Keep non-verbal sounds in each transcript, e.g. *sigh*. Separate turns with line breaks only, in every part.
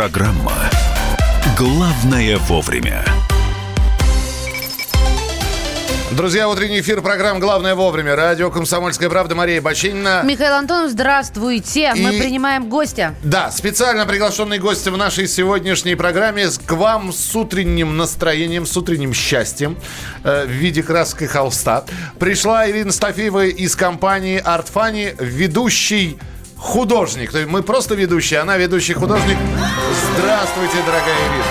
Программа «Главное вовремя».
Друзья, утренний эфир программ «Главное вовремя». Радио «Комсомольская правда» Мария Бочинина.
Михаил Антонов, здравствуйте. И... Мы принимаем гостя.
Да, специально приглашенный гость в нашей сегодняшней программе к вам с утренним настроением, с утренним счастьем э, в виде краски холста. Пришла Ирина Стафеева из компании «Артфани», ведущий художник. То есть мы просто ведущие, она ведущий художник. Здравствуйте, дорогая Ирина.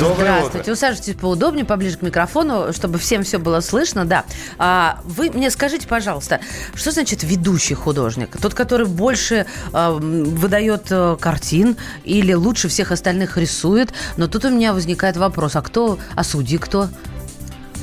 Доброе Здравствуйте. Утро. Усаживайтесь поудобнее, поближе к микрофону, чтобы всем все было слышно. Да. А, вы мне скажите, пожалуйста, что значит ведущий художник? Тот, который больше а, выдает а, картин или лучше всех остальных рисует? Но тут у меня возникает вопрос, а кто, а судьи кто?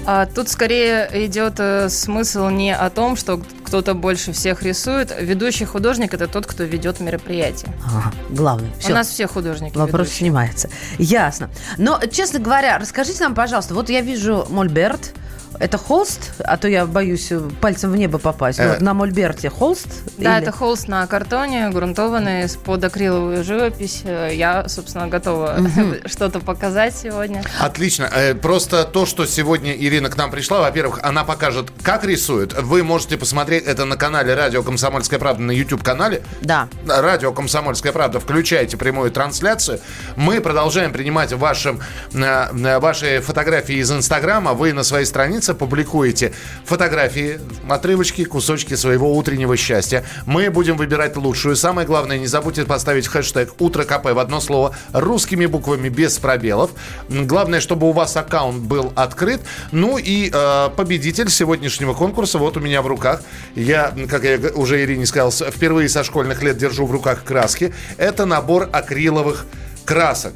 А тут скорее идет э, смысл не о том, что кто-то больше всех рисует. Ведущий художник это тот, кто ведет мероприятие.
Ага, главный.
Все. У нас все художники.
Вопрос
ведущие.
снимается. Ясно. Но, честно говоря, расскажите нам, пожалуйста, вот я вижу Мольберт, это холст? А то я боюсь пальцем в небо попасть. Э. Вот на мольберте холст?
Да, или... это холст на картоне, грунтованный, под акриловую живопись. Я, собственно, готова угу. *laughs* что-то показать сегодня.
Отлично. Э, просто то, что сегодня Ирина к нам пришла, во-первых, она покажет, как рисует. Вы можете посмотреть это на канале Радио Комсомольская правда на YouTube-канале.
Да.
Радио Комсомольская правда. Включайте прямую трансляцию. Мы продолжаем принимать ваши, э, ваши фотографии из Инстаграма. Вы на своей странице странице публикуете фотографии, отрывочки, кусочки своего утреннего счастья. Мы будем выбирать лучшую. Самое главное, не забудьте поставить хэштег «Утро КП» в одно слово русскими буквами без пробелов. Главное, чтобы у вас аккаунт был открыт. Ну и э, победитель сегодняшнего конкурса вот у меня в руках. Я, как я уже Ирине сказал, впервые со школьных лет держу в руках краски. Это набор акриловых красок,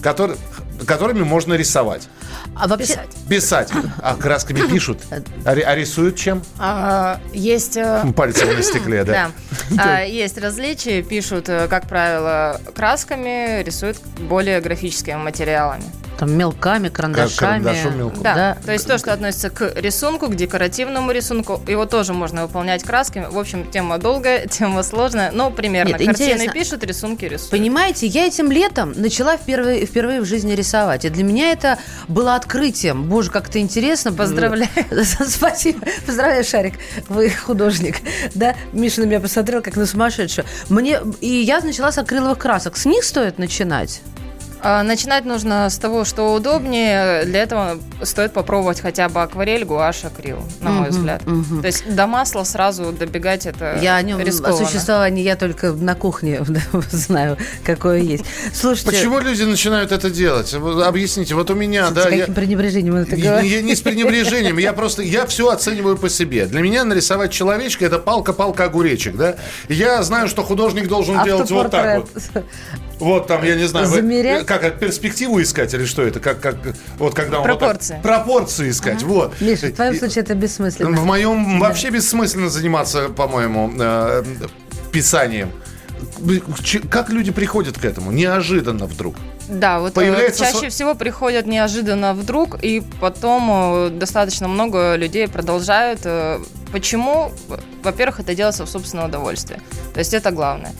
который, которыми можно рисовать.
А вообще...
Писать. Писать. А красками *laughs* пишут? А, а рисуют чем?
А, есть... Э, *laughs*
Пальцем на стекле, да? *laughs*
Да. А, есть различия. Пишут, э, как правило, красками, рисуют более графическими материалами.
Там мелками, карандашами. Карандашом
мелком. Да. да. То есть то, что относится к рисунку, к декоративному рисунку, его тоже можно выполнять красками. В общем, тема долгая, *laughs* тема сложная, но примерно. Нет, Картины интересно. пишут, рисунки рисуют.
Понимаете, я этим летом начала впервые, впервые в жизни рисовать. И для меня это было открытием. Боже, как это интересно.
Поздравляю. *laughs*
Спасибо. Поздравляю, Шарик. Вы художник. Да, Миша на меня посмотрел, как на сумасшедшую. Мне... И я начала с акриловых красок. С них стоит начинать?
А, начинать нужно с того, что удобнее. Для этого стоит попробовать хотя бы акварель, гуашь, акрил, на мой взгляд. То есть до масла сразу добегать это
Я о нем, рискованно. о существовании я только на кухне *laughs* знаю, какое есть.
Слушайте... Почему люди начинают это делать? Объясните. Вот у меня, да... С
каким я... пренебрежением это?
Я не с пренебрежением. Я просто, я все оцениваю по себе. Для меня нарисовать человечка это палка-палка огуречек, да? Я знаю, что художник должен делать вот так вот. Вот там, я не знаю,
Замерять?
Как перспективу искать или что это? Как, как, вот когда
он пропорции. Вот
так, пропорции искать, ага. вот.
Миша, в твоем случае это бессмысленно.
В моем да. вообще бессмысленно заниматься, по-моему, э, писанием. Как люди приходят к этому? Неожиданно вдруг.
Да, вот э, Появляется чаще всего приходят неожиданно вдруг, и потом э, достаточно много людей продолжают. Почему? Во-первых, это делается в собственное удовольствие. То есть это главное.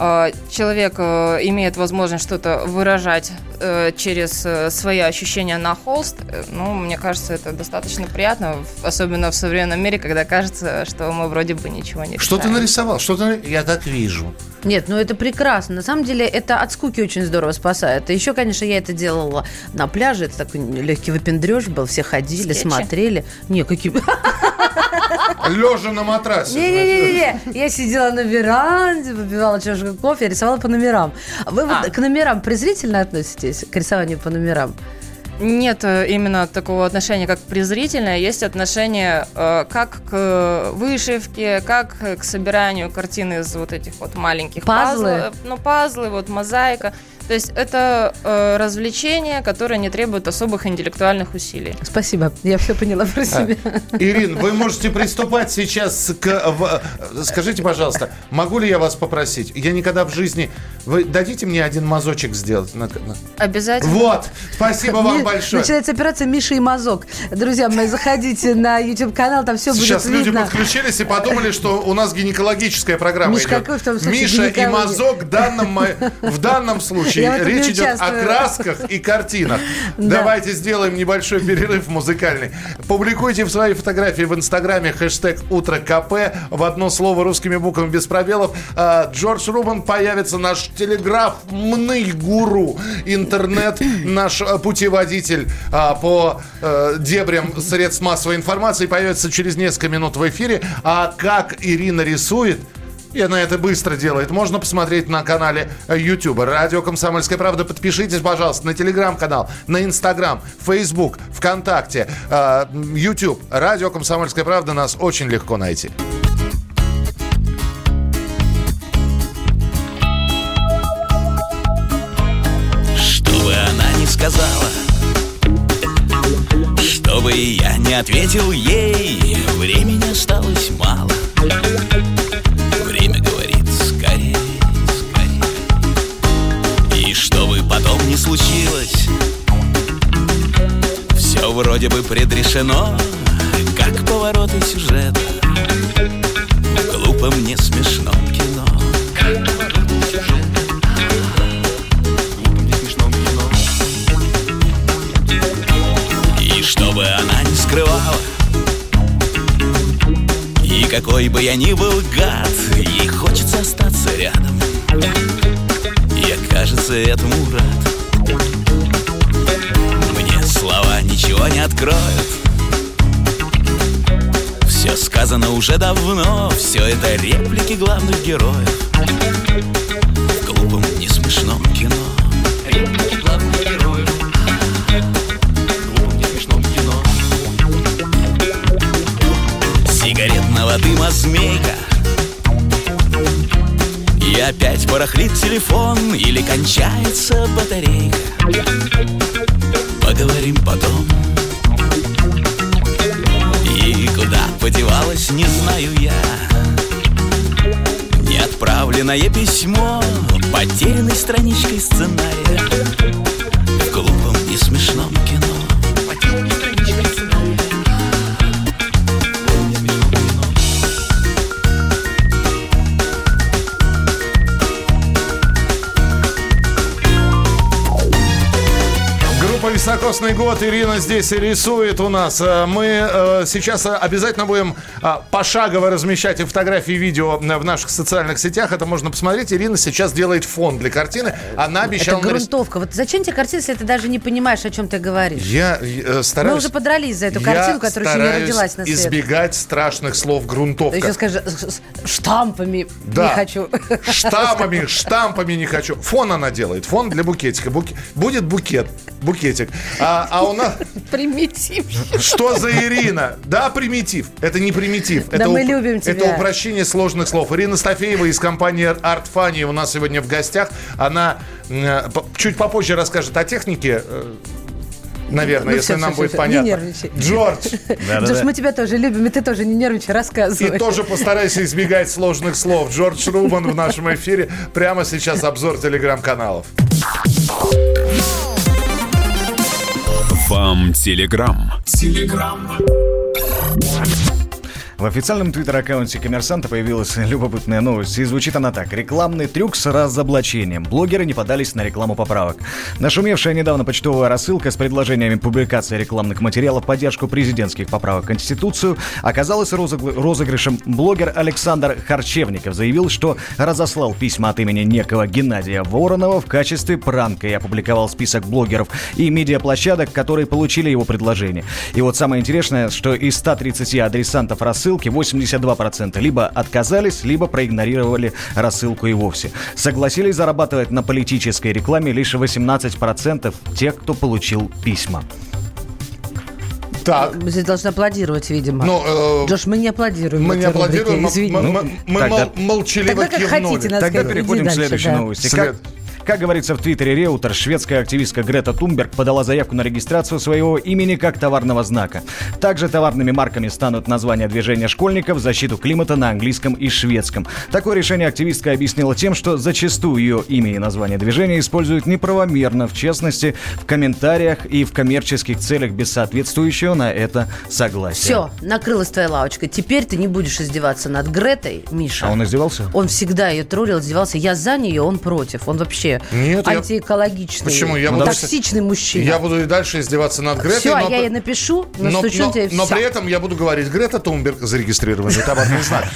А, человек э, имеет возможность что-то выражать э, через э, свои ощущения на холст, ну, мне кажется, это достаточно приятно, особенно в современном мире, когда кажется, что мы вроде бы ничего не
Что ты нарисовал? Что ты... Я так вижу.
Нет, ну это прекрасно. На самом деле это от скуки очень здорово спасает. И еще, конечно, я это делала на пляже. Это такой легкий выпендреж был. Все ходили, Скетчи. смотрели. Не, какие...
Лежа на матрасе.
Не-не-не, я сидела на веранде, выпивала чашку кофе, рисовала по номерам. Вы вот а. к номерам презрительно относитесь, к рисованию по номерам?
Нет э, именно такого отношения, как презрительное. Есть отношение э, как к вышивке, как к собиранию картин из вот этих вот маленьких
пазлы.
пазлов. Ну, пазлы, вот мозаика. То есть это э, развлечение, которое не требует особых интеллектуальных усилий.
Спасибо, я все поняла про себя.
А, Ирин, вы можете приступать сейчас к... В, скажите, пожалуйста, могу ли я вас попросить? Я никогда в жизни... Вы дадите мне один мазочек сделать?
Обязательно.
Вот, спасибо вам большое.
Начинается операция «Миша и мазок». Друзья мои, заходите на YouTube-канал, там все
сейчас
будет
видно. Сейчас люди подключились и подумали, что у нас гинекологическая программа
Миш,
идет.
Какой в том случае
Миша и мазок в данном, в данном случае случае речь идет о красках и картинах. *laughs* Давайте сделаем небольшой перерыв музыкальный. Публикуйте в своей фотографии в Инстаграме хэштег «Утро КП» в одно слово русскими буквами без пробелов. А, Джордж Рубан появится наш телеграфный гуру, интернет, наш э, путеводитель а, по э, дебрям средств массовой информации появится через несколько минут в эфире. А как Ирина рисует, и она это быстро делает. Можно посмотреть на канале YouTube. Радио «Комсомольская правда». Подпишитесь, пожалуйста, на телеграм-канал, на Инстаграм, Фейсбук, ВКонтакте, э, YouTube. Радио «Комсомольская правда» нас очень легко найти.
Что бы она ни сказала, чтобы я не ответил ей, бы героев В глупом, не смешном кино. Реплики главных героев В глупом, не смешном кино. Сигаретного дыма змейка. И опять барахлит телефон Или кончается батарейка. Поговорим потом. И куда подевалась, не знаю я Неотправленное письмо Потерянной страничкой сценария. В глупом и смешном кино
«Високосный год». Ирина здесь рисует у нас. Э, Мы э, сейчас обязательно будем э, пошагово размещать и фотографии, и видео в наших социальных сетях. Это можно посмотреть. Ирина сейчас делает фон для картины. Она обещала...
Это грунтовка. Вот зачем тебе картина, если ты даже не понимаешь, о чем ты говоришь?
Я э, стараюсь...
Мы уже подрались за эту картину, которая еще не родилась на свет.
избегать страшных слов
Ты
грунтовка.
еще скажи, штампами
Да.
не хочу. *laughs*
Штампами, штампами не хочу. Фон она делает. Фон для букетика. Буке- Будет букет. Букетик. А, а у нас...
Примитив.
Что за Ирина? Да, примитив. Это не примитив.
Да
это
мы
уп-
любим тебя.
Это упрощение сложных слов. Ирина Стафеева из компании Art Funny у нас сегодня в гостях. Она э, чуть попозже расскажет о технике. э, Наверное,
Ну,
если
всё,
нам
всё,
будет
всё, не
понятно.
нервничай.
Джордж,
Джош, мы тебя тоже любим, и ты тоже не нервничай, рассказывай.
и тоже постарайся избегать сложных слов. Джордж Рубан в нашем эфире. Прямо сейчас обзор телеграм-каналов.
Вам Телеграм.
В официальном твиттер-аккаунте коммерсанта появилась любопытная новость, и звучит она так. Рекламный трюк с разоблачением. Блогеры не подались на рекламу поправок. Нашумевшая недавно почтовая рассылка с предложениями публикации рекламных материалов поддержку президентских поправок в Конституцию оказалась розыгрышем. Блогер Александр Харчевников заявил, что разослал письма от имени некого Геннадия Воронова в качестве пранка и опубликовал список блогеров и медиаплощадок, которые получили его предложение. И вот самое интересное, что из 130 адресантов рассылки 82% либо отказались, либо проигнорировали рассылку и вовсе. Согласились зарабатывать на политической рекламе лишь 18% тех, кто получил письма.
Так.
Мы здесь должны аплодировать, видимо.
Ну, э,
Джош, мы не аплодируем.
Мы не аплодируем,
рубрике,
мы,
извини.
мы- мы
Тогда-
мол- молчаливо
Тогда как
кивнули.
хотите нас
Тогда
Иди
переходим к
дальше,
следующей
да.
новости.
След-
Как, как говорится в твиттере Реутер, шведская активистка Грета Тумберг подала заявку на регистрацию своего имени как товарного знака. Также товарными марками станут названия движения школьников, защиту климата на английском и шведском. Такое решение активистка объяснила тем, что зачастую ее имя и название движения используют неправомерно, в частности, в комментариях и в коммерческих целях без соответствующего на это согласия.
Все, накрылась твоя лавочка. Теперь ты не будешь издеваться над Гретой, Миша.
А он издевался?
Он всегда ее троллил, издевался. Я за нее, он против. Он вообще вообще. Нет, Антиэкологичный.
Я... Почему? Я
буду... Токсичный мужчина.
Я буду и дальше издеваться над Гретой.
Все, но... я ей напишу, настучу
но,
тебе
но, но при этом я буду говорить, Грета Тумберг зарегистрированный товарный знак.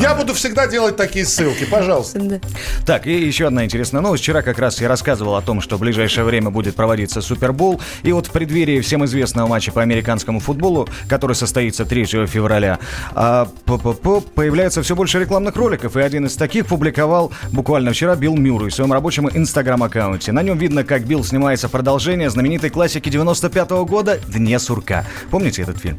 Я буду всегда делать такие ссылки, пожалуйста.
Так, и еще одна интересная новость. Вчера как раз я рассказывал о том, что в ближайшее время будет проводиться Супербол. И вот в преддверии всем известного матча по американскому футболу, который состоится 3 февраля, а, появляется все больше рекламных роликов. И один из таких публиковал буквально вчера Билл Мюррей в своем рабочем инстаграм-аккаунте. На нем видно, как Билл снимается продолжение знаменитой классики 95 -го года «Дне сурка». Помните этот фильм?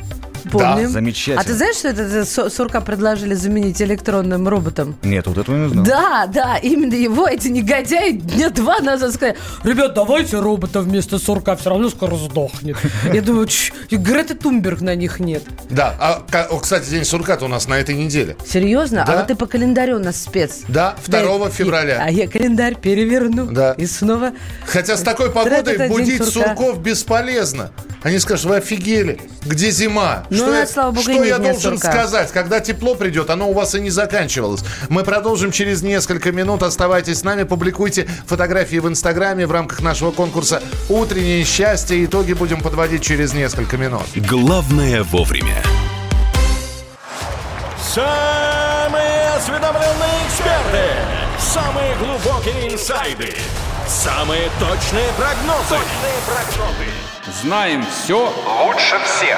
Помним.
Да, замечательно.
А ты знаешь, что это сурка предложили заменить электронным роботом?
Нет, вот этого не знал.
Да, да, именно его эти негодяи дня два назад сказали, ребят, давайте робота вместо сурка, все равно скоро сдохнет. Я думаю, и Греты Тумберг на них нет.
Да, а, кстати, день сурка-то у нас на этой неделе.
Серьезно? А вот ты по календарю у нас спец.
Да, 2 февраля.
А я календарь переверну. Да. И снова...
Хотя с такой погодой будить сурков бесполезно. Они скажут, вы офигели, где зима?
Ну, что я, слава богу,
что я должен сказать? Когда тепло придет, оно у вас и не заканчивалось. Мы продолжим через несколько минут. Оставайтесь с нами, публикуйте фотографии в Инстаграме в рамках нашего конкурса «Утреннее счастье». Итоги будем подводить через несколько минут.
Главное вовремя.
Самые осведомленные эксперты. Самые глубокие инсайды. Самые точные прогнозы. Точные прогнозы.
Знаем все лучше всех.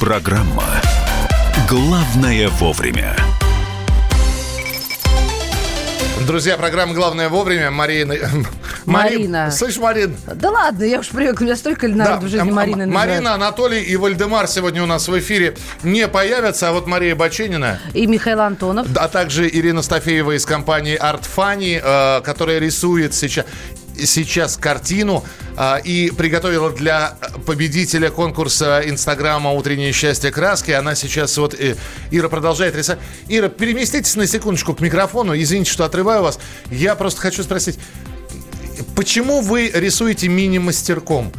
Программа «Главное вовремя».
Друзья, программа «Главное вовремя». Марина...
Марина.
Слышь, Марин.
Да ладно, я уж привык, у меня столько народу да. в жизни Марина
Марина, Анатолий и Вальдемар сегодня у нас в эфире не появятся, а вот Мария Баченина.
И Михаил Антонов.
А также Ирина Стафеева из компании Art Funny, э, которая рисует сейчас сейчас картину а, и приготовила для победителя конкурса Инстаграма «Утреннее счастье краски». Она сейчас вот... Э, Ира продолжает рисовать. Ира, переместитесь на секундочку к микрофону. Извините, что отрываю вас. Я просто хочу спросить, почему вы рисуете мини-мастерком?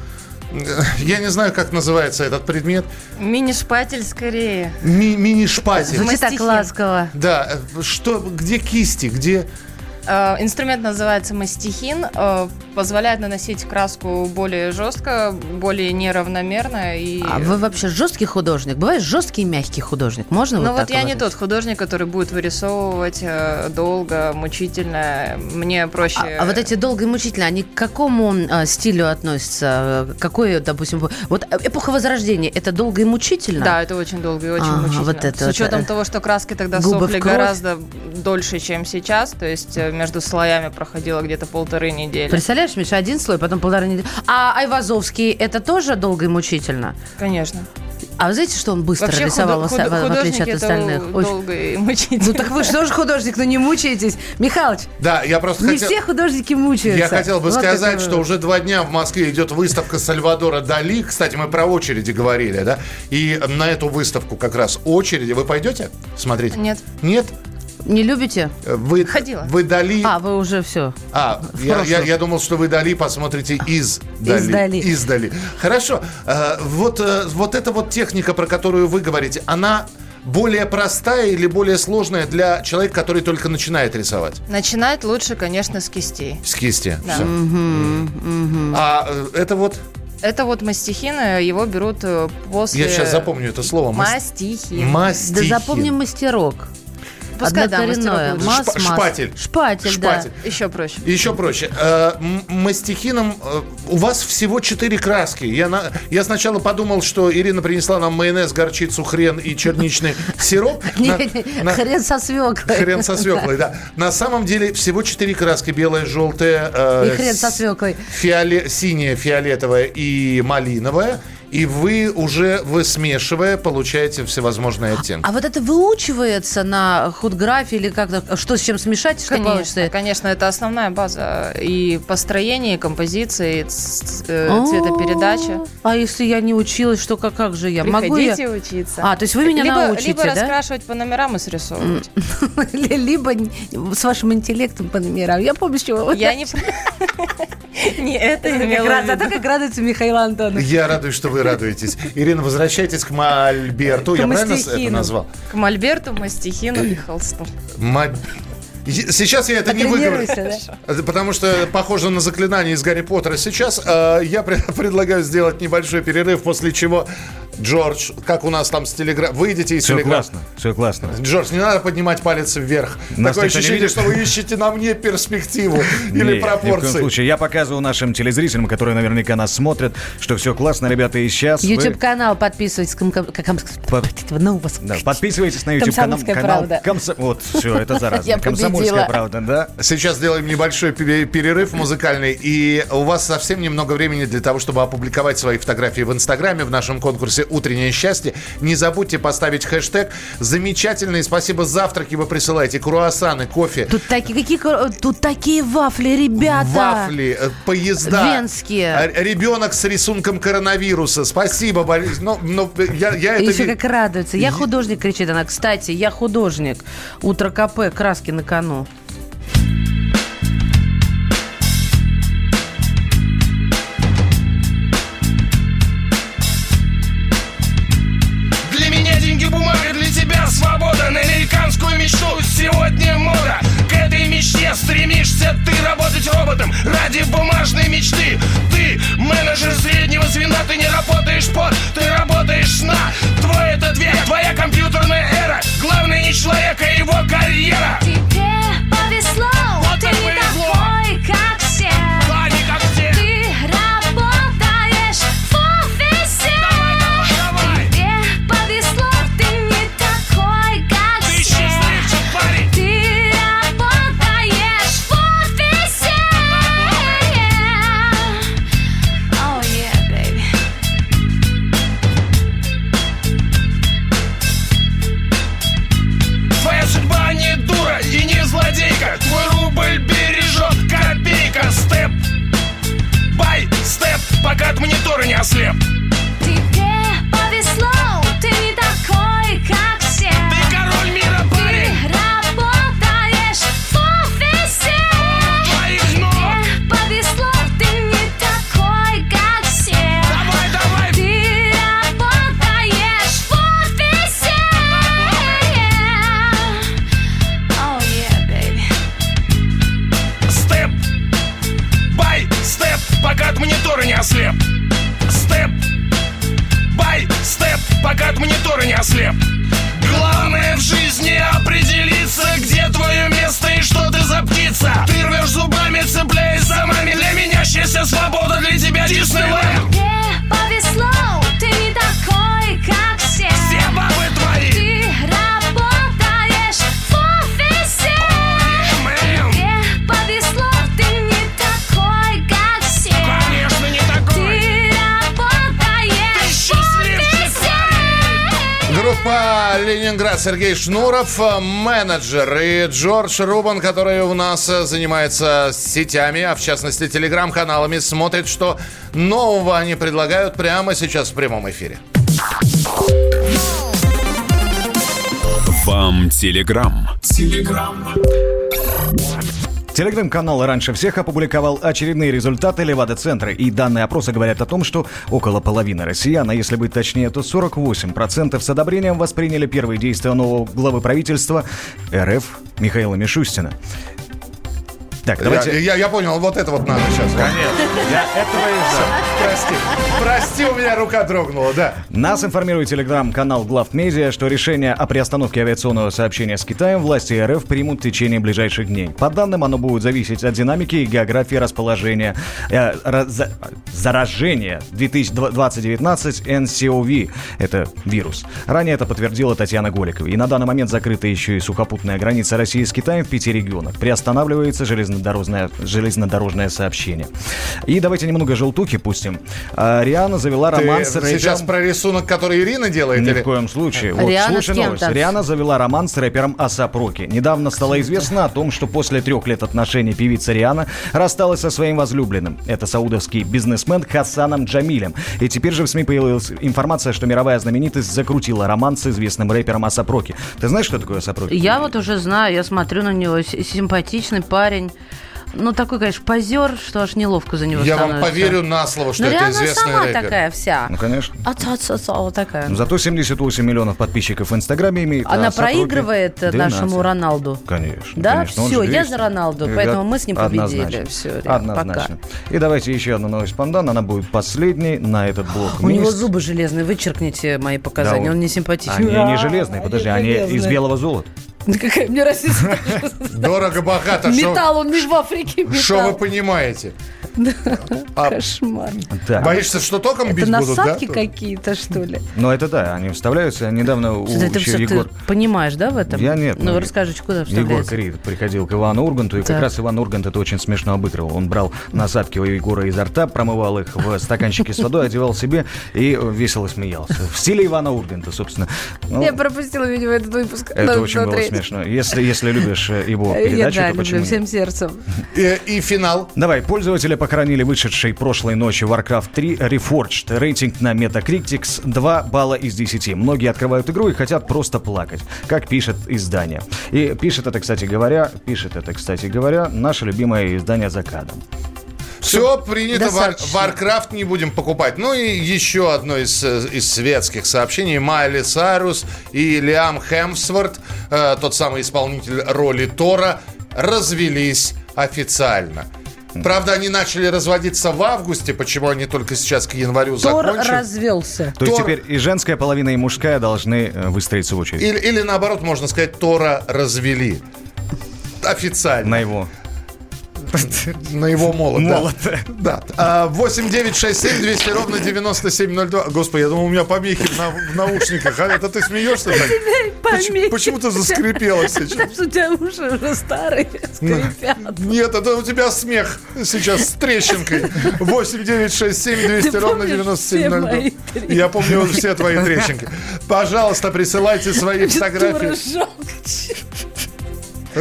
Я не знаю, как называется этот предмет.
Мини-шпатель скорее.
Ми- мини-шпатель.
Звучит так ласково.
Да. Что, где кисти, где...
Э, инструмент называется мастихин, э, позволяет наносить краску более жестко, более неравномерно. И...
А вы вообще жесткий художник? Бывает жесткий и мягкий художник? Можно
Ну
вот,
вот я не тот художник, который будет вырисовывать э, долго, мучительно. Мне проще...
А, а вот эти долго и мучительно, они к какому а, стилю относятся? Какой, допустим, вот эпоха Возрождения, это долго и мучительно?
Да, это очень долго и очень ага, мучительно. Вот это, С учетом вот, того, что краски тогда сохли гораздо дольше, чем сейчас, то есть между слоями проходило где-то полторы недели.
Представляешь, Миша, один слой, потом полторы недели. А Айвазовский, это тоже долго и мучительно?
Конечно.
А вы знаете, что он быстро Вообще рисовал, худ... в, в отличие от остальных?
долго и мучительно.
Ну так вы же тоже художник, но не мучаетесь. Михалыч,
да, я просто
не
хотел...
все художники мучаются.
Я хотел бы вот сказать, это... что уже два дня в Москве идет выставка Сальвадора Дали. Кстати, мы про очереди говорили, да? И на эту выставку как раз очереди. Вы пойдете смотреть?
Нет.
Нет?
Не любите?
Вы,
Ходила.
Вы Дали...
А, вы уже все.
А, я, я, я думал, что вы Дали посмотрите из Дали. Из Дали. Из Дали. Хорошо. Э, вот, э, вот эта вот техника, про которую вы говорите, она более простая или более сложная для человека, который только начинает рисовать?
Начинать лучше, конечно, с кистей.
С кисти.
Да.
Все. Угу, угу. А э, это вот...
Это вот мастихин, его берут после...
Я сейчас запомню это слово.
Мастихин.
Мастихин.
Да запомним мастерок.
Пускай, Однокоренное.
Да, Мас, Шп, шпатель.
Шпатель,
шпатель.
да.
Еще проще.
Еще проще. Э, мастихином э, у вас всего четыре краски. Я, на, я сначала подумал, что Ирина принесла нам майонез, горчицу, хрен и черничный *laughs* сироп.
Хрен со свеклой.
Хрен со свеклой, да. На самом деле всего четыре краски. Белая, желтая.
Э, и хрен со свеклой.
Синяя, фиолетовая и малиновая. И вы уже, вы смешивая, получаете всевозможные оттенки.
А вот это выучивается на худграфе или как-то, что с чем смешать, что
конечно,
получится?
Конечно, это основная база и построение, и композиции, и э, цветопередача.
А если я не училась, что как, как же я? Могу я?
Приходите учиться.
А, то есть вы меня
либо,
научите,
Либо
да?
раскрашивать по номерам и срисовывать. *laughs*
Либо с вашим интеллектом по номерам. Я помню, с чего вы
Я не... Не это имела
раз,
в
а
виду.
то как радуется Михаил Антонов.
Я радуюсь, что вы радуетесь. Ирина, возвращайтесь к Мольберту. Я правильно это назвал?
К Мольберту, Мастихину и холсту.
Сейчас я это не выговорю,
Потренируйся, да?
Потому что похоже на заклинание из Гарри Поттера. Сейчас э, я пре- *laughs* предлагаю сделать небольшой перерыв, после чего Джордж, как у нас там с телеграм, выйдите из
Все
телеграм.
классно, все классно.
Джордж, не надо поднимать палец вверх.
Нас
Такое ощущение, что вы ищете на мне перспективу *laughs* или
Ни в коем
пропорции.
случае. Я показываю нашим телезрителям, которые наверняка нас смотрят, что все классно, ребята, и сейчас вы-
YouTube-канал подписывайтесь. ком- ком-
Под-
Ну, вас-
Да, подписывайтесь на YouTube канал.
Комсомольская
канал
правда.
Комсо- Вот, все, это заразно. *laughs* Комсомольская правда, да.
Сейчас сделаем небольшой пере- перерыв музыкальный, и у вас совсем немного времени для того, чтобы опубликовать свои фотографии в Инстаграме в нашем конкурсе «Утреннее счастье». Не забудьте поставить хэштег. Замечательные, спасибо, завтраки вы присылаете, круассаны, кофе,
Тут такие, какие, тут такие вафли, ребята.
вафли, э, поезда.
Венские.
А, Ребенок с рисунком коронавируса. Спасибо, Борис. Ну, ну, я, я это...
Еще как радуется. Я художник, кричит она. Кстати, я художник. Утро КП, краски на кону.
Ради бумажной мечты. Ты менеджер среднего звена Ты не работаешь под, ты работаешь на ослеп. Главное в жизни определиться, где твое место и что ты за птица. Ты рвешь зубами, цепляясь за маме Для меня счастье, свобода, для тебя Диснейленд
Ленинград, Сергей Шнуров, э, менеджер, и Джордж Рубан, который у нас э, занимается сетями, а в частности телеграм-каналами, смотрит, что нового они предлагают прямо сейчас в прямом эфире.
Вам Телеграм.
Телеграм-канал раньше всех опубликовал очередные результаты Левада-центра, и данные опроса говорят о том, что около половины россиян, а если быть точнее, то 48% с одобрением восприняли первые действия нового главы правительства РФ Михаила Мишустина. Так, давайте...
Я, я- я понял, вот это вот надо сейчас. *laughs*
Я этого и ждал.
Прости. Прости, у меня рука дрогнула, да.
Нас информирует телеграм-канал Главмедиа, что решение о приостановке авиационного сообщения с Китаем власти РФ примут в течение ближайших дней. По данным, оно будет зависеть от динамики и географии расположения э, раз- за- заражения 2019 NCOV. Это вирус. Ранее это подтвердила Татьяна Голикова. И на данный момент закрыта еще и сухопутная граница России с Китаем в пяти регионах. Приостанавливается железнодорожный железнодорожное, железнодорожное сообщение. И давайте немного желтухи пустим. А, Риана завела роман с рэпером...
сейчас про рисунок, который Ирина делает?
Ни
или...
в коем случае. Вот,
Риана
слушай новость. Риана завела роман с рэпером Асап Роки. Недавно стало известно о том, что после трех лет отношений певица Риана рассталась со своим возлюбленным. Это саудовский бизнесмен Хасаном Джамилем. И теперь же в СМИ появилась информация, что мировая знаменитость закрутила роман с известным рэпером A$AP Rocky. Ты знаешь, что такое A$AP Rocky?
Я вот уже знаю, я смотрю на него, симпатичный парень. Ну, такой, конечно, позер, что аж неловко за него
Я вам поверю на слово, что
Ну,
это известный
сама
рэпер.
такая вся.
Ну, конечно.
Аца-аца-аца, вот такая.
Зато 78 миллионов подписчиков в Инстаграме имеет. а
Она
Rocky
проигрывает
12.
нашему Роналду.
Конечно.
Да?
конечно. Же
я
200.
за Роналду,
Э,
поэтому мы с ним победили.
Однозначно.
Риан,
Однозначно. И давайте еще одну новость Пандан. Она будет последней на этот блок.
У него зубы железные, вычеркните мои показания,
Да,
он
он-
не симпатичный.
Они не железные, подожди, они из
железные.
белого золота.
Какая мне разница? *laughs*
Дорого-богато. что-
Металл, он не в Африке
Что вы понимаете? А
Кошмар.
Боишься, что током
Это
бить будут, да?
насадки какие-то, что ли?
Ну, это да, они вставляются. Недавно у
ты
Егор...
понимаешь, да, в этом?
Я нет,
Ну,
ну,
расскажите, куда
Егор? Крид приходил к Ивану Урганту, и как раз Иван Ургант это очень смешно обыгрывал. Он брал насадки у Егора изо рта, промывал их в стаканчике с водой, одевал себе и весело смеялся. В стиле Ивана Урганта, собственно. Ну,
Я пропустила, видимо, этот выпуск.
это очень было. Смешно. Если, если любишь э, его
Я,
передачу,
да,
то
люблю
почему нет?
всем сердцем.
И, и финал.
Давай, пользователи похоронили вышедший прошлой ночью Warcraft 3 Reforged. Рейтинг на Metacritics 2 балла из 10. Многие открывают игру и хотят просто плакать, как пишет издание. И пишет это, кстати говоря, пишет это, кстати говоря, наше любимое издание за кадром.
Все принято, Вар-. Warcraft не будем покупать. Ну и еще одно из, э, из светских сообщений. Майли Сайрус и Лиам Хемсворт, э, тот самый исполнитель роли Тора, развелись официально. Правда, они начали разводиться в августе, почему они только сейчас к январю
Тор
закончили.
развелся.
То есть
Тор-
теперь и женская половина, и мужская должны э, выстроиться в очередь.
Или, или наоборот, можно сказать, Тора развели. Официально.
На его.
На его молот. да.
Молот.
Да. А, 8 9 6 7 200 ровно 9702. Господи, я думал, у меня помехи в, наушниках. А это ты смеешься так? Почему,
Помехи.
почему ты заскрипела сейчас? *laughs*
Потому что у тебя уши уже старые, скрипят.
Нет, это у тебя смех сейчас с трещинкой. 8 9 6 7 200
Ты
ровно
помнишь
9702.
все мои трещинки?
Я помню все твои трещинки. Пожалуйста, присылайте свои фотографии.
жалко,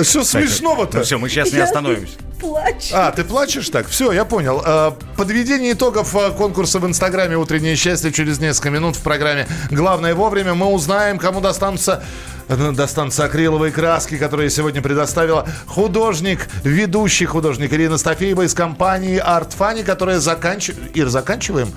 Что смешного-то?
Ну все, мы сейчас не остановимся.
Плачь.
А, ты плачешь так? Все, я понял. Э, Подведение итогов э, конкурса в Инстаграме «Утреннее счастье» через несколько минут в программе «Главное вовремя». Мы узнаем, кому достанутся, э, достанутся акриловые краски, которые сегодня предоставила художник, ведущий художник Ирина Стафеева из компании Funny, которая заканчивает... Ир, заканчиваем?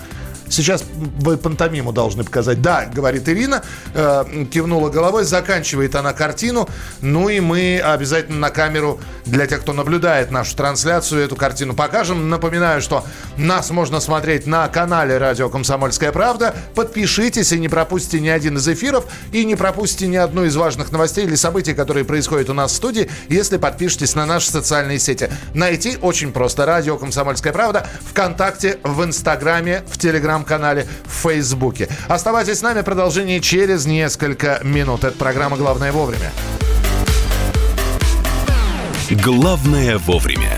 Сейчас вы пантомиму должны показать. Да, говорит Ирина, э, кивнула головой, заканчивает она картину. Ну и мы обязательно на камеру для тех, кто наблюдает нашу трансляцию, эту картину покажем. Напоминаю, что нас можно смотреть на канале Радио Комсомольская Правда. Подпишитесь и не пропустите ни один из эфиров, и не пропустите ни одну из важных новостей или событий, которые происходят у нас в студии, если подпишетесь на наши социальные сети. Найти очень просто. Радио Комсомольская Правда ВКонтакте, в Инстаграме, в Телеграм-канале, в Фейсбуке. Оставайтесь с нами. Продолжение через несколько минут. Это программа «Главное вовремя».
Главное вовремя.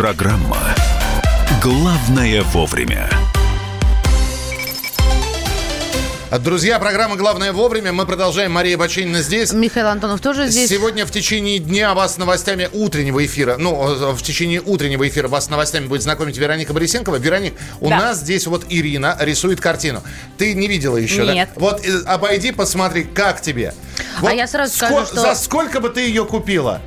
Программа «Главное вовремя».
Друзья, программа «Главное вовремя». Мы продолжаем. Мария Бачинина здесь.
Михаил Антонов тоже здесь.
Сегодня в течение дня вас с новостями утреннего эфира, ну, в течение утреннего эфира вас с новостями будет знакомить Вероника Борисенкова. Вероник, у
Да.
нас здесь вот Ирина рисует картину. Ты не видела еще,
Нет.
да? Вот э, обойди, посмотри, как тебе. Вот
А я сразу скажу, что-
За сколько бы ты ее купила?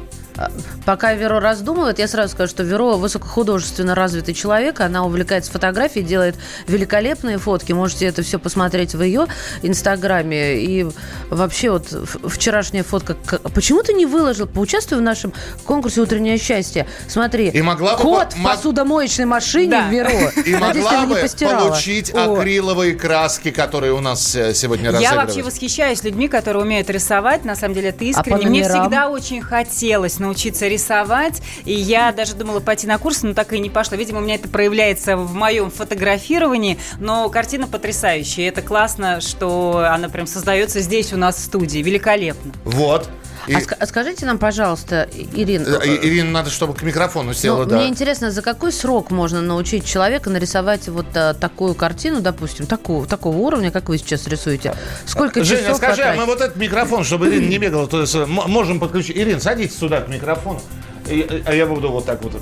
Пока Веро раздумывает, я сразу скажу, что Веро высокохудожественно развитый человек, она увлекается фотографией, делает великолепные фотки. Можете это все посмотреть в ее инстаграме. И вообще вот вчерашняя фотка... Почему ты не выложил? Поучаствуй в нашем конкурсе «Утреннее счастье». Смотри,
И могла бы
кот
по-
в посудомоечной машине
Да.
Веро.
И
Надеюсь,
могла бы получить
О.
акриловые краски, которые у нас э, сегодня
Я
разыгрывают.
вообще восхищаюсь людьми, которые умеют рисовать. На самом деле, это искренне.
А
Мне всегда очень хотелось научиться рисовать. И я даже думала пойти на курсы, но так и не пошла. Видимо, у меня это проявляется в моем фотографировании. Но картина потрясающая. Это классно, что она прям создается здесь у нас в студии. Великолепно.
Вот. И-
А ска- а скажите нам, пожалуйста, Ирина,
Э, И- Ирина, надо, чтобы к микрофону села,
Ну,
да.
Мне интересно, за какой срок можно научить человека нарисовать вот а, такую картину, допустим, такого, такого уровня, как вы сейчас рисуете? Сколько
Женя,
часов
скажи, а мы
потратить?
вот этот микрофон, чтобы Ирина не бегала, то есть, можем подключить. Ирина, садитесь сюда к микрофону, а я буду вот так вот.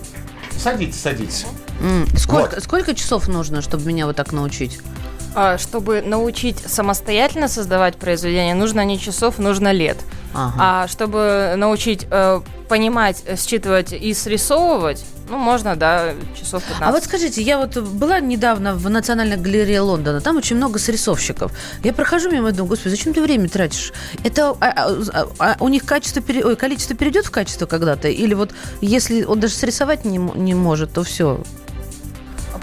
Садитесь, садитесь.
М, Сколько, сколько часов нужно, чтобы меня вот так научить?
А, Чтобы научить самостоятельно создавать произведение, нужно не часов, нужно лет.
Ага.
А чтобы научить э, понимать, э, считывать и срисовывать, ну, можно, да, часов 15.
А вот скажите, я вот была недавно в Национальной галерее Лондона, там очень много срисовщиков. Я прохожу мимо и думаю, господи, зачем ты время тратишь? Это а, а, а, у них качество, пере- ой, количество перейдет в качество когда-то? Или вот если он даже срисовать не, не может, то все?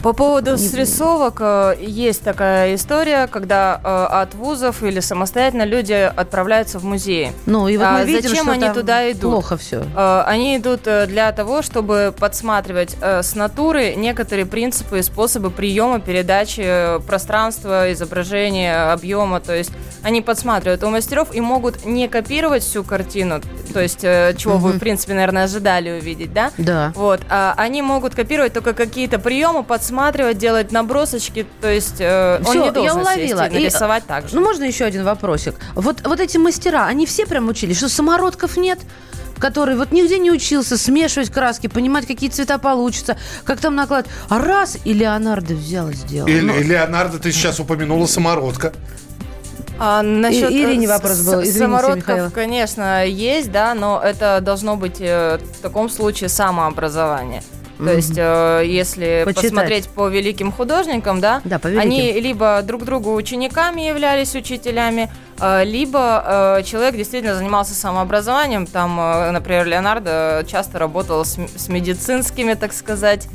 По поводу срисовок э, есть такая история, когда э, от вузов или самостоятельно люди отправляются в музеи.
Ну, и вот
А
мы видим,
зачем
что
они туда идут?
плохо все.
Э, Они идут для того, чтобы подсматривать с натуры некоторые принципы и способы приема передачи пространства, изображения, объема. То есть они подсматривают у мастеров и могут не копировать всю картину, то есть э, чего вы, в принципе, наверное, ожидали увидеть, да?
Да.
Вот, а они могут копировать только какие-то приемы, подсматривать, делать набросочки, то есть э, он
Всё,
не должен
я уловила.
сесть и
И,
нарисовать так же.
Ну, можно еще один вопросик? Вот, вот эти мастера, они все прям учились, что самородков нет? который вот нигде не учился смешивать краски, понимать, какие цвета получатся, как там наклад. А раз и Леонардо взял и сделал.
И,
Ну,
и Леонардо, ты сейчас упомянула самородка.
А насчет
И- Ирине
э,
вопрос был. Извините,
самородков,
Михаил.
конечно, есть, да, но это должно быть э, в таком случае самообразование. То есть, э, если
Почитать.
посмотреть по великим художникам, да,
Да, по великим.
они либо друг другу учениками являлись учителями, э, либо э, человек действительно занимался самообразованием. Там, э, например, Леонардо часто работал с, с медицинскими, так сказать.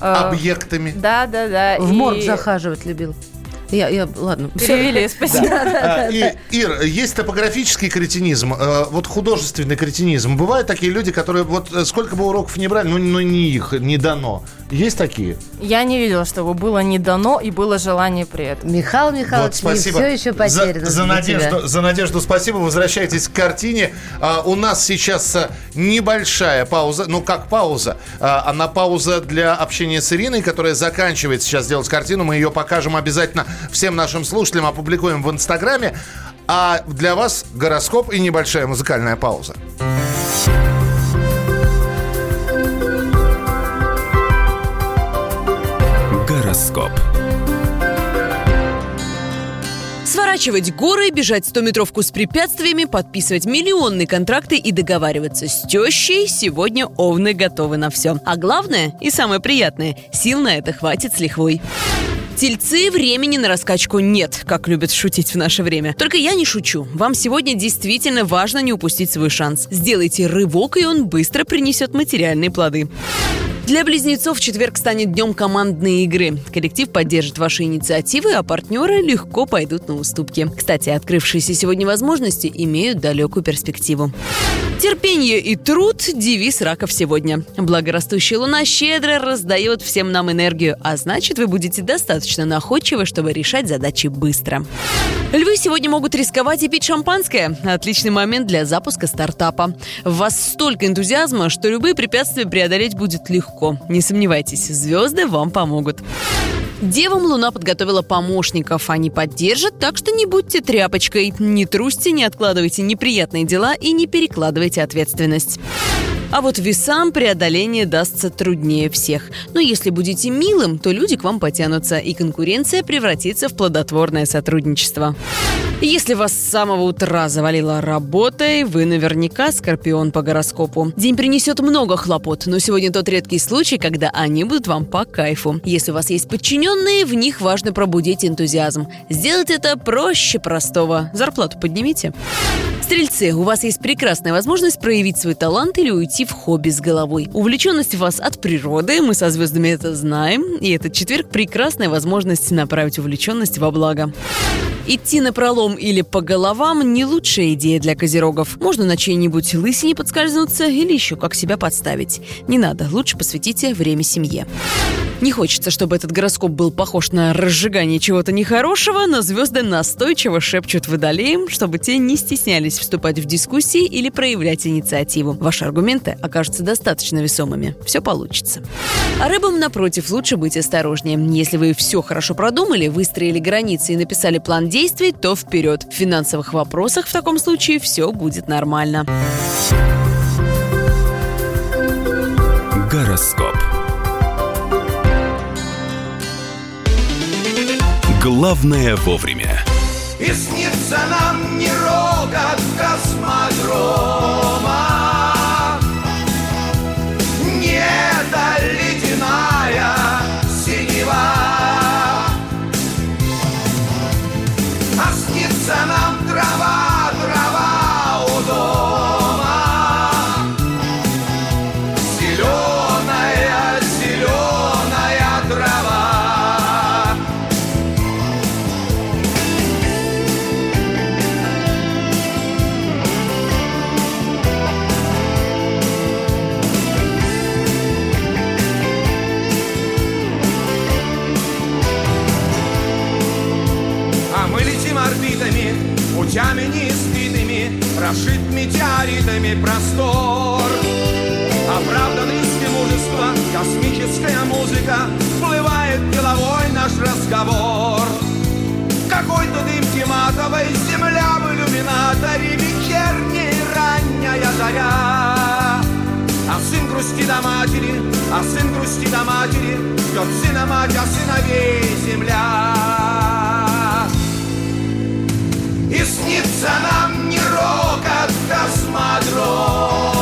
э,
Объектами.
Да, да, да.
в
и
морг захаживать любил. Я, я, ладно.
Перевели, спасибо.
А, и- Ир, есть топографический кретинизм, э, вот художественный кретинизм. Бывают такие люди, которые вот э, сколько бы уроков не брали, ну, ну не их, не дано. Есть такие?
Я не видела, чтобы было не дано и было желание при этом.
Михаил Михайлович,
Вот, спасибо.
все еще потеряно.
За, за надежду,
тебя.
за надежду спасибо. Возвращайтесь к картине. А, у нас сейчас а, небольшая пауза. Ну, как пауза? А, она пауза для общения с Ириной, которая заканчивает сейчас делать картину. Мы ее покажем обязательно всем нашим слушателям, опубликуем в Инстаграме. А для вас гороскоп и небольшая музыкальная пауза.
Гороскоп.
Сворачивать горы, бежать 100-метровку с препятствиями, подписывать миллионные контракты и договариваться с тещей сегодня овны готовы на все. А главное и самое приятное – сил на это хватит с лихвой. Тельцы времени на раскачку нет, как любят шутить в наше время. Только я не шучу. Вам сегодня действительно важно не упустить свой шанс. Сделайте рывок, и он быстро принесет материальные плоды. Для близнецов четверг станет днем командной игры. Коллектив поддержит ваши инициативы, а партнеры легко пойдут на уступки. Кстати, открывшиеся сегодня возможности имеют далекую перспективу. Терпение и труд – девиз раков сегодня. Благорастущая луна щедро раздает всем нам энергию, а значит, вы будете достаточно находчивы, чтобы решать задачи быстро. Львы сегодня могут рисковать и пить шампанское. Отличный момент для запуска стартапа. В вас столько энтузиазма, что любые препятствия преодолеть будет легко. Не сомневайтесь, звезды вам помогут. Девам Луна подготовила помощников. Они поддержат, так что не будьте тряпочкой. Не трусьте, не откладывайте неприятные дела и не перекладывайте ответственность. А вот весам преодоление дастся труднее всех. Но если будете милым, то люди к вам потянутся, и конкуренция превратится в плодотворное сотрудничество. Если вас с самого утра завалила работой, вы наверняка скорпион по гороскопу. День принесет много хлопот, но сегодня тот редкий случай, когда они будут вам по кайфу. Если у вас есть подчиненные, в них важно пробудить энтузиазм. Сделать это проще простого. Зарплату поднимите. Стрельцы, у вас есть прекрасная возможность проявить свой талант или уйти в хобби с головой. Увлеченность у вас от природы, мы со звездами это знаем, и этот четверг – прекрасная возможность направить увлеченность во благо. Идти на пролом или по головам – не лучшая идея для козерогов. Можно на чьей-нибудь лысине подскользнуться или еще как себя подставить. Не надо, лучше посвятите время семье. Не хочется, чтобы этот гороскоп был похож на разжигание чего-то нехорошего, но звезды настойчиво шепчут водолеям, чтобы те не стеснялись вступать в дискуссии или проявлять инициативу. Ваши аргументы окажутся достаточно весомыми. Все получится. А рыбам, напротив, лучше быть осторожнее. Если вы все хорошо продумали, выстроили границы и написали план действий, то вперед. В финансовых вопросах в таком случае все будет нормально.
Гороскоп. Главное вовремя.
И снится нам не рокот космодрома, метеоритами простор. Оправданный мужества, космическая музыка, Всплывает головой наш разговор. Какой-то дым тематовой, земля в иллюминаторе, Вечерняя ранняя заря. А сын грустит о матери, а сын грустит о матери, Ждет сына мать, а сыновей земля. И снится нам не рокот космодрома,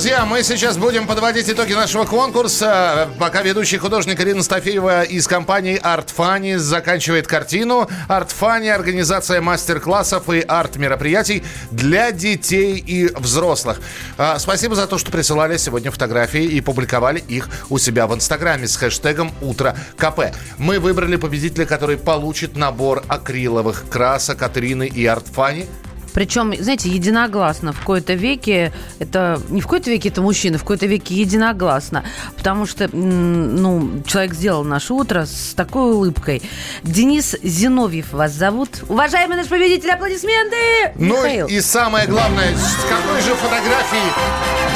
друзья, мы сейчас будем подводить итоги нашего конкурса. Пока ведущий художник Ирина Стафеева из компании Art Funny заканчивает картину. Art Funny – организация мастер-классов и арт-мероприятий для детей и взрослых. А, Спасибо за то, что присылали сегодня фотографии и публиковали их у себя в Инстаграме с хэштегом «Утро КП». Мы выбрали победителя, который получит набор акриловых красок от Ирины и Funny.
Причем, знаете, единогласно. В какой-то веке, это не в какой-то веке это мужчина, в какой-то веке единогласно. Потому что, ну, человек сделал наше утро с такой улыбкой. Денис Зиновьев вас зовут. Уважаемый наш победитель, аплодисменты!
Ну
Михаил.
и самое главное, с какой же фотографией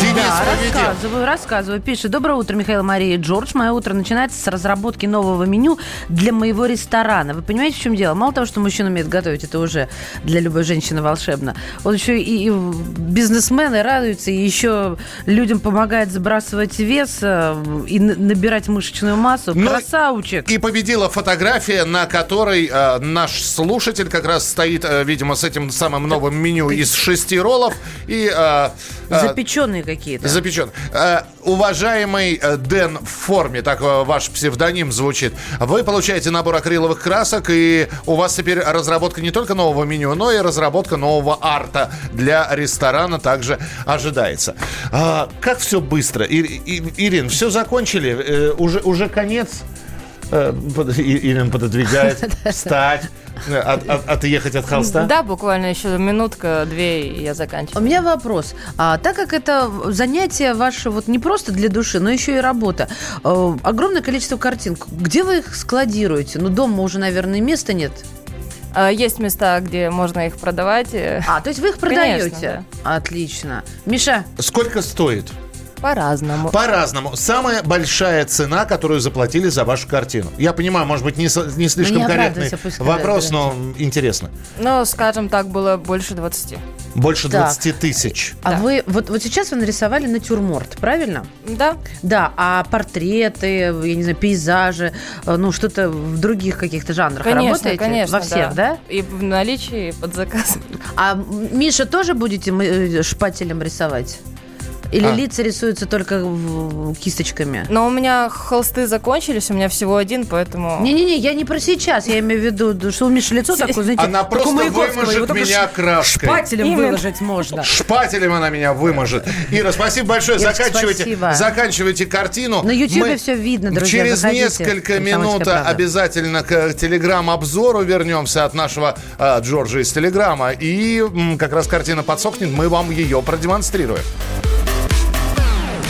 Денис
Да,
победил?
рассказываю, рассказываю. Пишет. Доброе утро, Михаил, Мария Джордж. Мое утро начинается с разработки нового меню для моего ресторана. Вы понимаете, в чем дело? Мало того, что мужчина умеет готовить, это уже для любой женщины волшебно. Он еще и, и бизнесмен, и радуется, и еще людям помогает сбрасывать вес э, и набирать мышечную массу.
Ну,
Красавчик!
И победила фотография, на которой э, наш слушатель как раз стоит, э, видимо, с этим самым новым меню из шести роллов и... э, э,
Запеченные какие-то.
Запечен. Э, уважаемый э, Дэн в форме, так э, ваш псевдоним звучит. Вы получаете набор акриловых красок, и у вас теперь разработка не только нового меню, но и разработка нового арта для ресторана также ожидается. А, как все быстро. И- и- Ирин, все закончили? Э, уже, уже конец? э, под- и- Ирина пододвигает, *laughs* встать, э, от- от- отъехать от холста.
Да, буквально еще минутка-две, и я
У
заканчиваю.
меня вопрос. А, так как это занятие ваше вот не просто для души, но еще и работа, э, огромное количество картин, где вы их складируете? Ну, дома уже, наверное, места нет.
А, Есть места, где можно их продавать. э,
А, то есть вы их
Конечно,
продаете? Отлично. Миша,
Сколько стоит?
По-разному.
По-разному. Самая большая цена, которую заплатили за вашу картину. Я понимаю, может быть, не, со- не слишком
не
корректный вопрос,
да.
но интересно.
Ну, скажем так, было больше 20.
Больше
Так.
20 тысяч.
а
Да.
вы вот, вот сейчас вы нарисовали натюрморт, правильно?
Да,
Да, а портреты, я не знаю, пейзажи, э, ну что-то в других каких-то жанрах
конечно,
работаете?
конечно.
Во всех, да?
И в наличии, и под заказ.
А Миша тоже будете э, шпателем рисовать? Или
А.
лица рисуются только в- кисточками?
Но у меня холсты закончились, у меня всего один, поэтому...
Не-не-не, я не про сейчас, я имею в виду, что у Миши лицо такое, знаете,
Она просто выможет меня краской.
Шпателем
Именно.
выложить можно.
Шпателем она меня выможет. Ира, спасибо большое.
Ирочка,
заканчивайте,
спасибо.
заканчивайте картину.
На Ютьюбе
Мы
всё видно, друзья,
Через
заходите.
несколько
«Комсомольская
минут
правда».
обязательно к телеграм-обзору вернемся от нашего а, Джорджа из телеграма. И м, как раз картина подсохнет, мы вам ее продемонстрируем.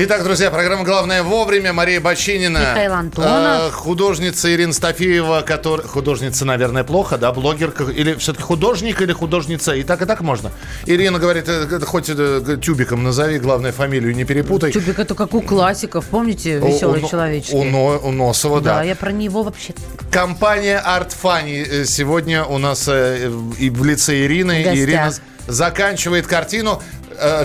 Итак, друзья, программа «Главное вовремя». Мария Бочинина.
Михаил Антонов.
э, художница Ирина Стафеева, которая... Художница, наверное, плохо, да? Блогерка. Или все-таки художник или художница? И так, и так можно. Ирина говорит, э, хоть э, тюбиком назови, главное, фамилию не перепутай.
Тюбик это как у классиков, помните, веселый человечек?
У, у Носова, да.
Да, я про него вообще.
Компания Art Funny э, сегодня у нас и в лице Ирины. Ирина заканчивает картину.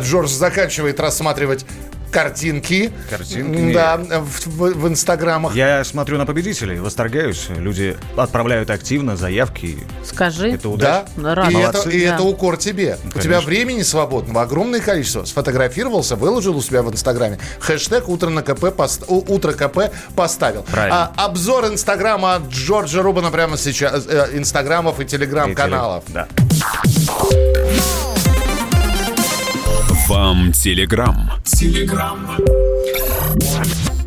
Джордж заканчивает рассматривать картинки.
Картинки.
Да, в, в- в инстаграмах.
Я смотрю на победителей, восторгаюсь. Люди отправляют активно заявки.
Скажи.
Это
Да,
удача.
Рад.
и, это, и
Да.
это укор тебе. У
Конечно.
тебя времени свободного огромное количество. Сфотографировался, выложил у себя в Инстаграме. Хэштег «Утро, на КП пост- у- «Утро КП» поставил.
Правильно.
А, обзор Инстаграма от Джорджа Рубана прямо сейчас. э, Инстаграмов и Телеграм-каналов.
Да.
Вам Телеграм.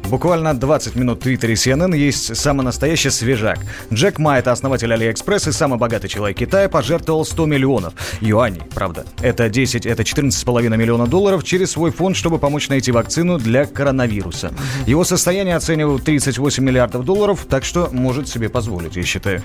Буквально 20 минут в твиттере CNN есть самый настоящий свежак. Джек Ма, это основатель Алиэкспресс и самый богатый человек Китая, пожертвовал 100 миллионов юаней, правда. Это 10, это 14,5 миллиона долларов через свой фонд, чтобы помочь найти вакцину для коронавируса. Его состояние оценивают 38 миллиардов долларов, так что может себе позволить, я считаю.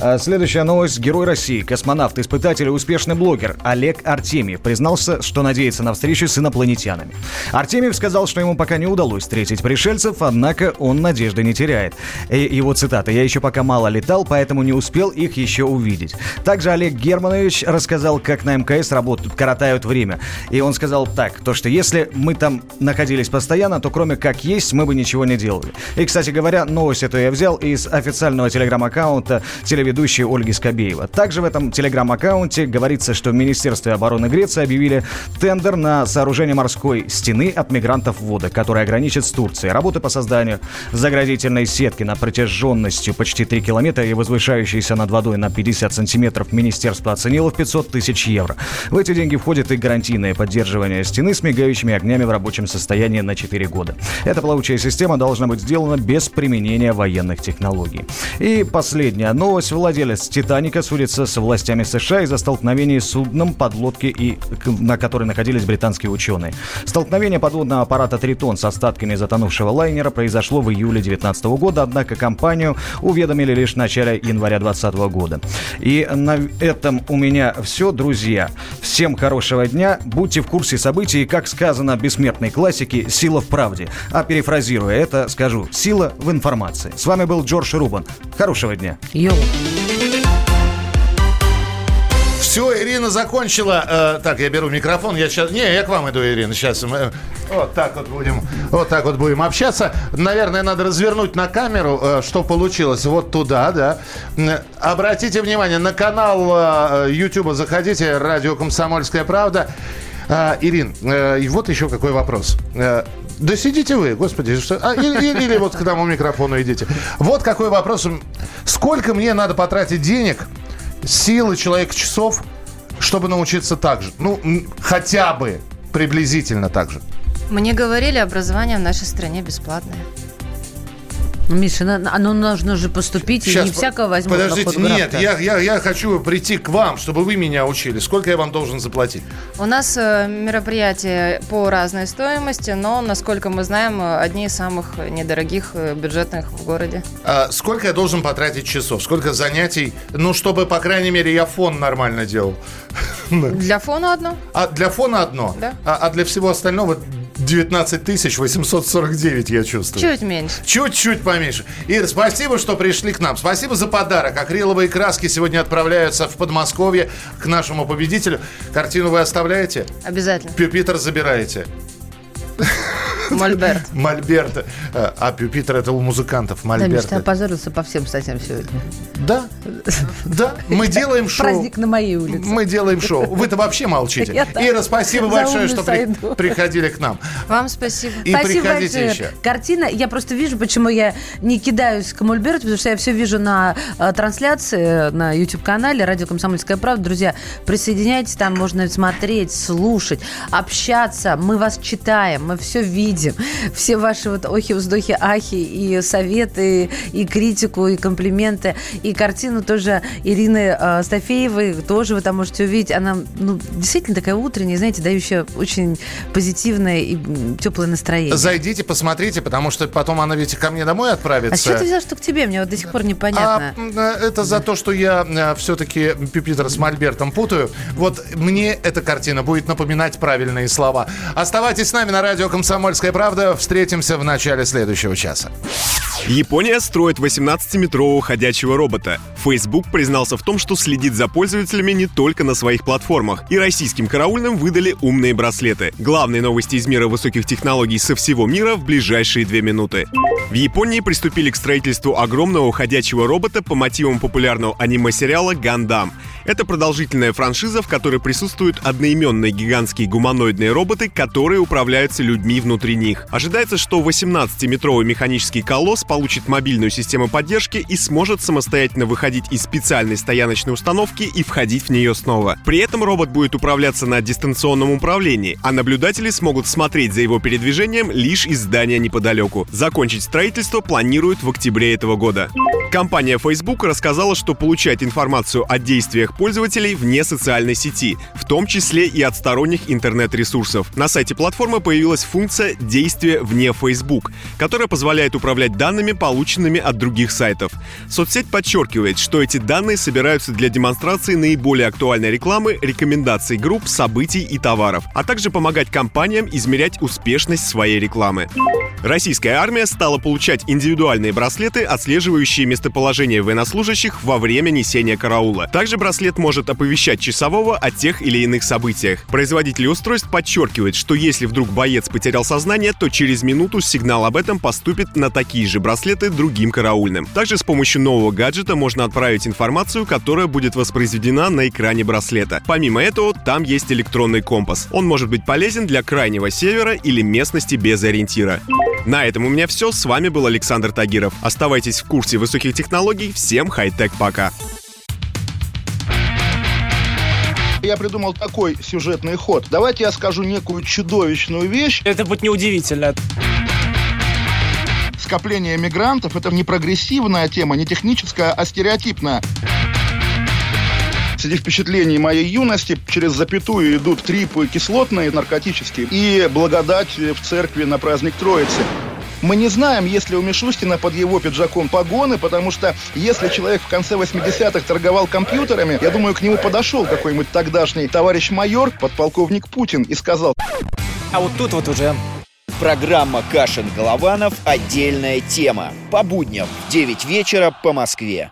А следующая новость. Герой России, космонавт, испытатель и успешный блогер Олег Артемьев признался, что надеется на встречу с инопланетянами. Артемьев сказал, что ему пока не удалось встретить пришельцев, однако он надежды не теряет. И его цитата «Я еще пока мало летал, поэтому не успел их еще увидеть». Также Олег Германович рассказал, как на МКС работают, коротают время. И он сказал так, то что если мы там находились постоянно, то кроме как есть, мы бы ничего не делали. И, кстати говоря, новость эту я взял из официального телеграм-аккаунта телеведущей Ольги Скобеева. Также в этом телеграм-аккаунте говорится, что в Министерстве обороны Греции объявили тендер на сооружение морской стены от мигрантов вода, которая граничит с Турцией. Работы по созданию заградительной сетки на протяженностью почти 3 километра и возвышающейся над водой на 50 сантиметров министерство оценило в 500 тысяч евро. В эти деньги входит и гарантийное поддерживание стены с мигающими огнями в рабочем состоянии на 4 года. Эта плавучая система должна быть сделана без применения военных технологий. И последняя новость. Владелец «Титаника» судится с властями США из-за столкновений с судном подлодки, и, на которой находились британские ученые. Столкновение подводного аппарата «Тритон» с остатками затонувшего лайнера произошло в июле 2019 года, однако компанию уведомили лишь в начале января 2020 года. И на этом у меня все, друзья. Всем хорошего дня, будьте в курсе событий, как сказано бессмертной классики, сила в правде. А перефразируя это, скажу, сила в информации. С вами был Джордж Рубан. Хорошего дня.
Йоу.
Все, Ирина закончила. Э, так, я беру микрофон. Я сейчас. Не, я к вам иду, Ирина. Сейчас мы вот так вот будем. Вот так вот будем общаться. Наверное, надо развернуть на камеру, э, что получилось. Вот туда, да. Обратите внимание, на канал э, YouTube заходите. Радио Комсомольская правда. А, Ирин, э, и вот еще какой вопрос. Э, Да сидите вы, господи, что... а, или, или- или вот к тому микрофону идите. Вот какой вопрос. Сколько мне надо потратить денег, силы, человек часов, чтобы научиться так же? Ну, хотя бы приблизительно так же.
Мне говорили, образование в нашей стране бесплатное.
Миша, на- оно нужно же поступить, и
Щас,
не всякого возьмут на
Подождите, нет, я, я, я хочу прийти к вам, чтобы вы меня учили. Сколько я вам должен заплатить?
У нас э, мероприятия по разной стоимости, но, насколько мы знаем, э, одни из самых недорогих э, бюджетных в городе.
А сколько я должен потратить часов? Сколько занятий? Ну, чтобы, по крайней мере, я фон нормально делал. *laughs*
Для фона одно.
А для фона одно?
Да.
А, а для всего остального 19 тысяч 849, я чувствую.
Чуть меньше.
Чуть-чуть поменьше. Ир, спасибо, что пришли к нам. Спасибо за подарок. Акриловые краски сегодня отправляются в Подмосковье к нашему победителю. Картину вы оставляете?
Обязательно.
Пюпитер забираете. *laughs*
Мольберт.
Мольберт. А а пюпитер это у музыкантов.
Да, Миш,
Мольберт.
ты опозорился по всем статьям сегодня.
Да, *laughs* да, мы делаем шоу.
Праздник на моей улице.
Мы делаем шоу. Вы-то вообще *laughs* молчите. Ира, спасибо большое, что приходили к нам.
Вам спасибо.
И
Спасибо
приходите еще.
Картина, я просто вижу, почему я не кидаюсь к Мольберту, потому что я все вижу на э, трансляции на YouTube-канале «Радио Комсомольская правда». Друзья, присоединяйтесь, там можно смотреть, слушать, общаться. Мы вас читаем, мы все видим. Все ваши вот охи, вздохи, ахи, и советы, и критику, и комплименты, и картину тоже Ирины э, Стафеевой тоже вы там можете увидеть. Она ну, действительно такая утренняя, знаете, дающая очень позитивное и теплое настроение.
Зайдите, посмотрите, потому что потом она ведь ко мне домой
А
отправится.
с чего ты взял, что к тебе? Мне вот до сих пор непонятно.
А, э, это за то, что я все-таки Пюпитер с Мольбертом путаю. Вот мне эта картина будет напоминать правильные слова. Оставайтесь с нами на радио «Комсомольская правда». Встретимся в начале следующего часа.
Япония строит 18-метрового ходячего робота. Facebook признался в том, что следит за пользователями не только на своих платформах. И российским караульным выдали умные браслеты. Главные новости из мира высоких технологий со всего мира в ближайшие две минуты. В Японии приступили к строительству огромного ходячего робота по мотивам популярного аниме-сериала «Гандам». Это продолжительная франшиза, в которой присутствуют одноименные гигантские гуманоидные роботы, которые управляются людьми внутри них. Ожидается, что 18-метровый механический колосс получит мобильную систему поддержки и сможет самостоятельно выходить из специальной стояночной установки и входить в нее снова. При этом робот будет управляться на дистанционном управлении, а наблюдатели смогут смотреть за его передвижением лишь из здания неподалеку. Закончить строительство планируют в октябре этого года. Компания Facebook рассказала, что получает информацию о действиях пользователей вне социальной сети, в том числе и от сторонних интернет-ресурсов. На сайте платформы появилась функция «Действия вне Facebook», которая позволяет управлять данными, полученными от других сайтов. Соцсеть подчеркивает, что эти данные собираются для демонстрации наиболее актуальной рекламы, рекомендаций групп, событий и товаров, а также помогать компаниям измерять успешность своей рекламы. Российская армия стала получать индивидуальные браслеты, отслеживающие местоположение военнослужащих во время несения караула. Также браслет может оповещать часового о тех или иных событиях. Производители устройств подчеркивают, что если вдруг боец потерял сознание, то через минуту сигнал об этом поступит на такие же браслеты другим караульным. Также с помощью нового гаджета можно отправить информацию, которая будет воспроизведена на экране браслета. Помимо этого, там есть электронный компас. Он может быть полезен для крайнего севера или местности без ориентира. На этом у меня все. С вами был Александр Тагиров. Оставайтесь в курсе высоких технологий. Всем хай-тек пока.
Я придумал такой сюжетный ход. Давайте я скажу некую чудовищную вещь.
Это будет неудивительно.
Скопление мигрантов – это не прогрессивная тема, не техническая, а стереотипная. Среди впечатлений моей юности через запятую идут трипы кислотные, наркотические, и благодать в церкви на праздник Троицы. Мы не знаем, есть ли у Мишустина под его пиджаком погоны, потому что если человек в конце 80-х торговал компьютерами, я думаю, к нему подошел какой-нибудь тогдашний товарищ майор, подполковник Путин, и сказал...
А вот тут вот уже Программа Кашин-Голованов «Отдельная тема». По будням в 9 вечера по Москве.